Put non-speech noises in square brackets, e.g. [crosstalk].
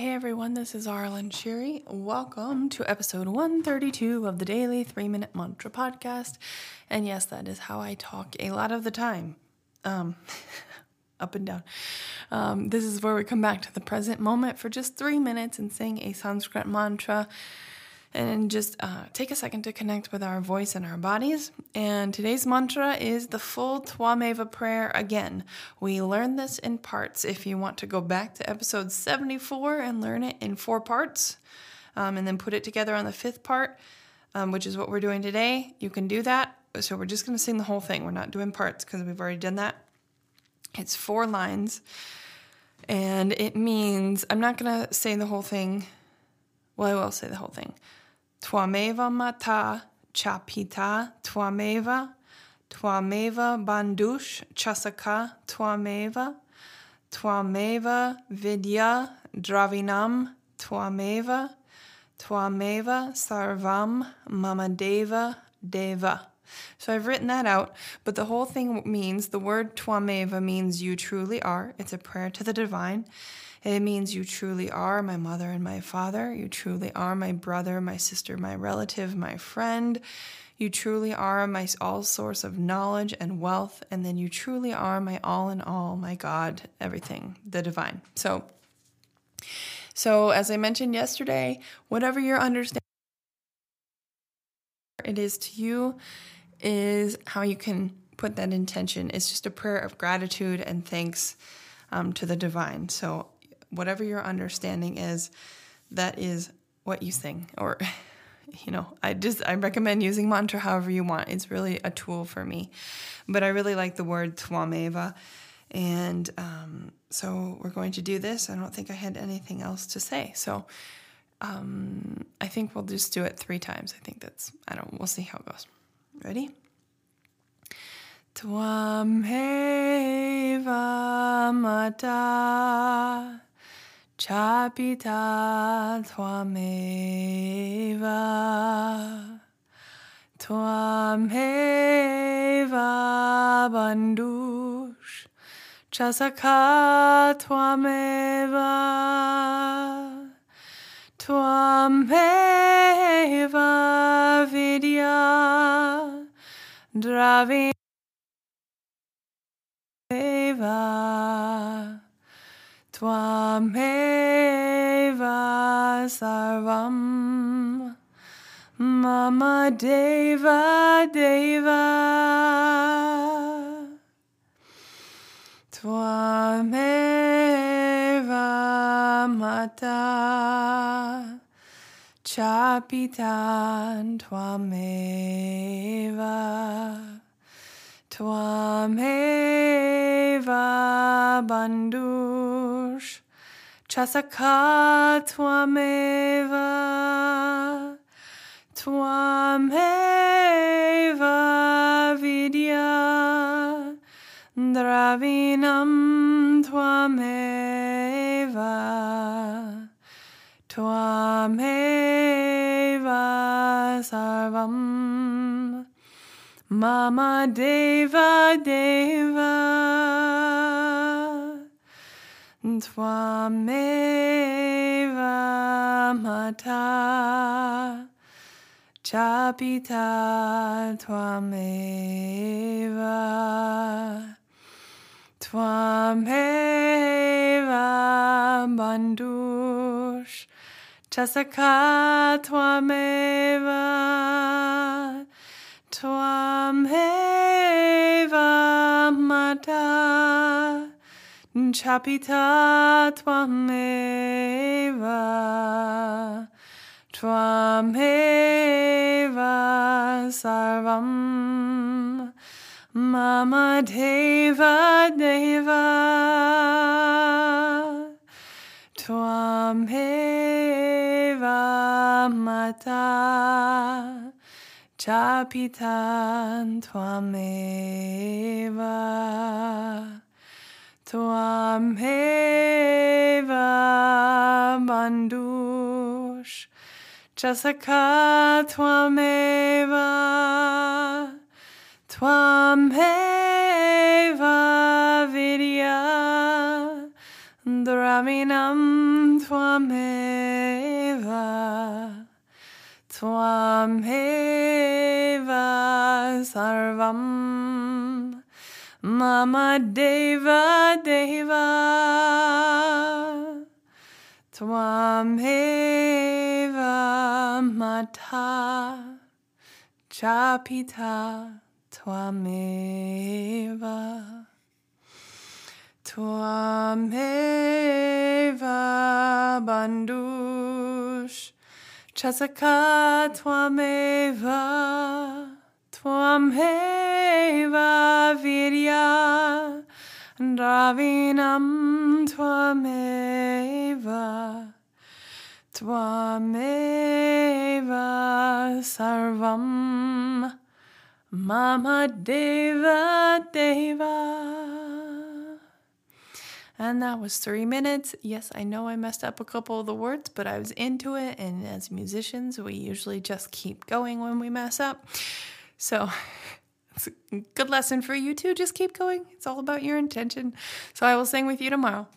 Hey everyone, this is Aaralyn Shiri. Welcome to episode 132 of the Daily 3 Minute Mantra Podcast. And yes, that is how I talk a lot of the time. Um, [laughs] up and down. Um, this is where we come back to the present moment for just three minutes and sing a Sanskrit mantra and just uh, take a second to connect with our voice and our bodies. And today's mantra is the full Twameva prayer again. We learned this in parts. If you want to go back to episode 74 and learn it in four parts, um, and then put it together on the fifth part, um, which is what we're doing today, you can do that. So we're just going to sing the whole thing. We're not doing parts because we've already done that. It's four lines. And it means, I'm not going to say the whole thing. Well, I will say the whole thing. Twameva mata chapita. Twameva, twameva bandush chasaka. Twameva, twameva vidya dravinam. Twameva, twameva sarvam. Mamadeva deva. So I've written that out, but the whole thing means the word Twameva means you truly are. It's a prayer to the divine. It means you truly are my mother and my father. You truly are my brother, my sister, my relative, my friend. You truly are my all source of knowledge and wealth. And then you truly are my all in all, my God, everything, the divine. So, so as I mentioned yesterday, whatever your understanding it is to you is how you can put that intention. It's just a prayer of gratitude and thanks um, to the divine. So whatever your understanding is, that is what you sing. Or, [laughs] you know, I just I recommend using mantra however you want. It's really a tool for me. But I really like the word twameva. And um, so we're going to do this. I don't think I had anything else to say. So um, I think we'll just do it three times. I think that's, I don't, we'll see how it goes. Ready? Twameva mata Chapita Twameva Twameva Bandush Chasaka Twameva Twameva Vidya Dravi Twameva sarvam Mama Deva Deva. Twameva Mata Chapitan Twameva Twameva Bandush Chasaka Twameva Twameva Vidya Dravinam Twameva Twameva Sarvam Mama Deva Deva. Twameva Mata. Chapita Twameva Twameva Bandush Chasaka Twameva Chapita Twameva Twameva Sarvam Mama Deva Deva Twameva Mata Chapitan Twameva Twameva Bandush Chasaka Twameva Twameva Vidya Draminam Twameva. Twameva Sarvam. Mama Deva Deva. Twameva Mata. Chapita Twameva. Twameva Bandush. Chasaka Twameva. Twameva Virya. Dravinam Twameva. Twameva Sarvam. Mama Deva Deva. And that was three minutes. Yes, I know I messed up a couple of the words, but I was into it. And as musicians, we usually just keep going when we mess up. So it's a good lesson for you too. Just keep going. It's all about your intention. So I will sing with you tomorrow.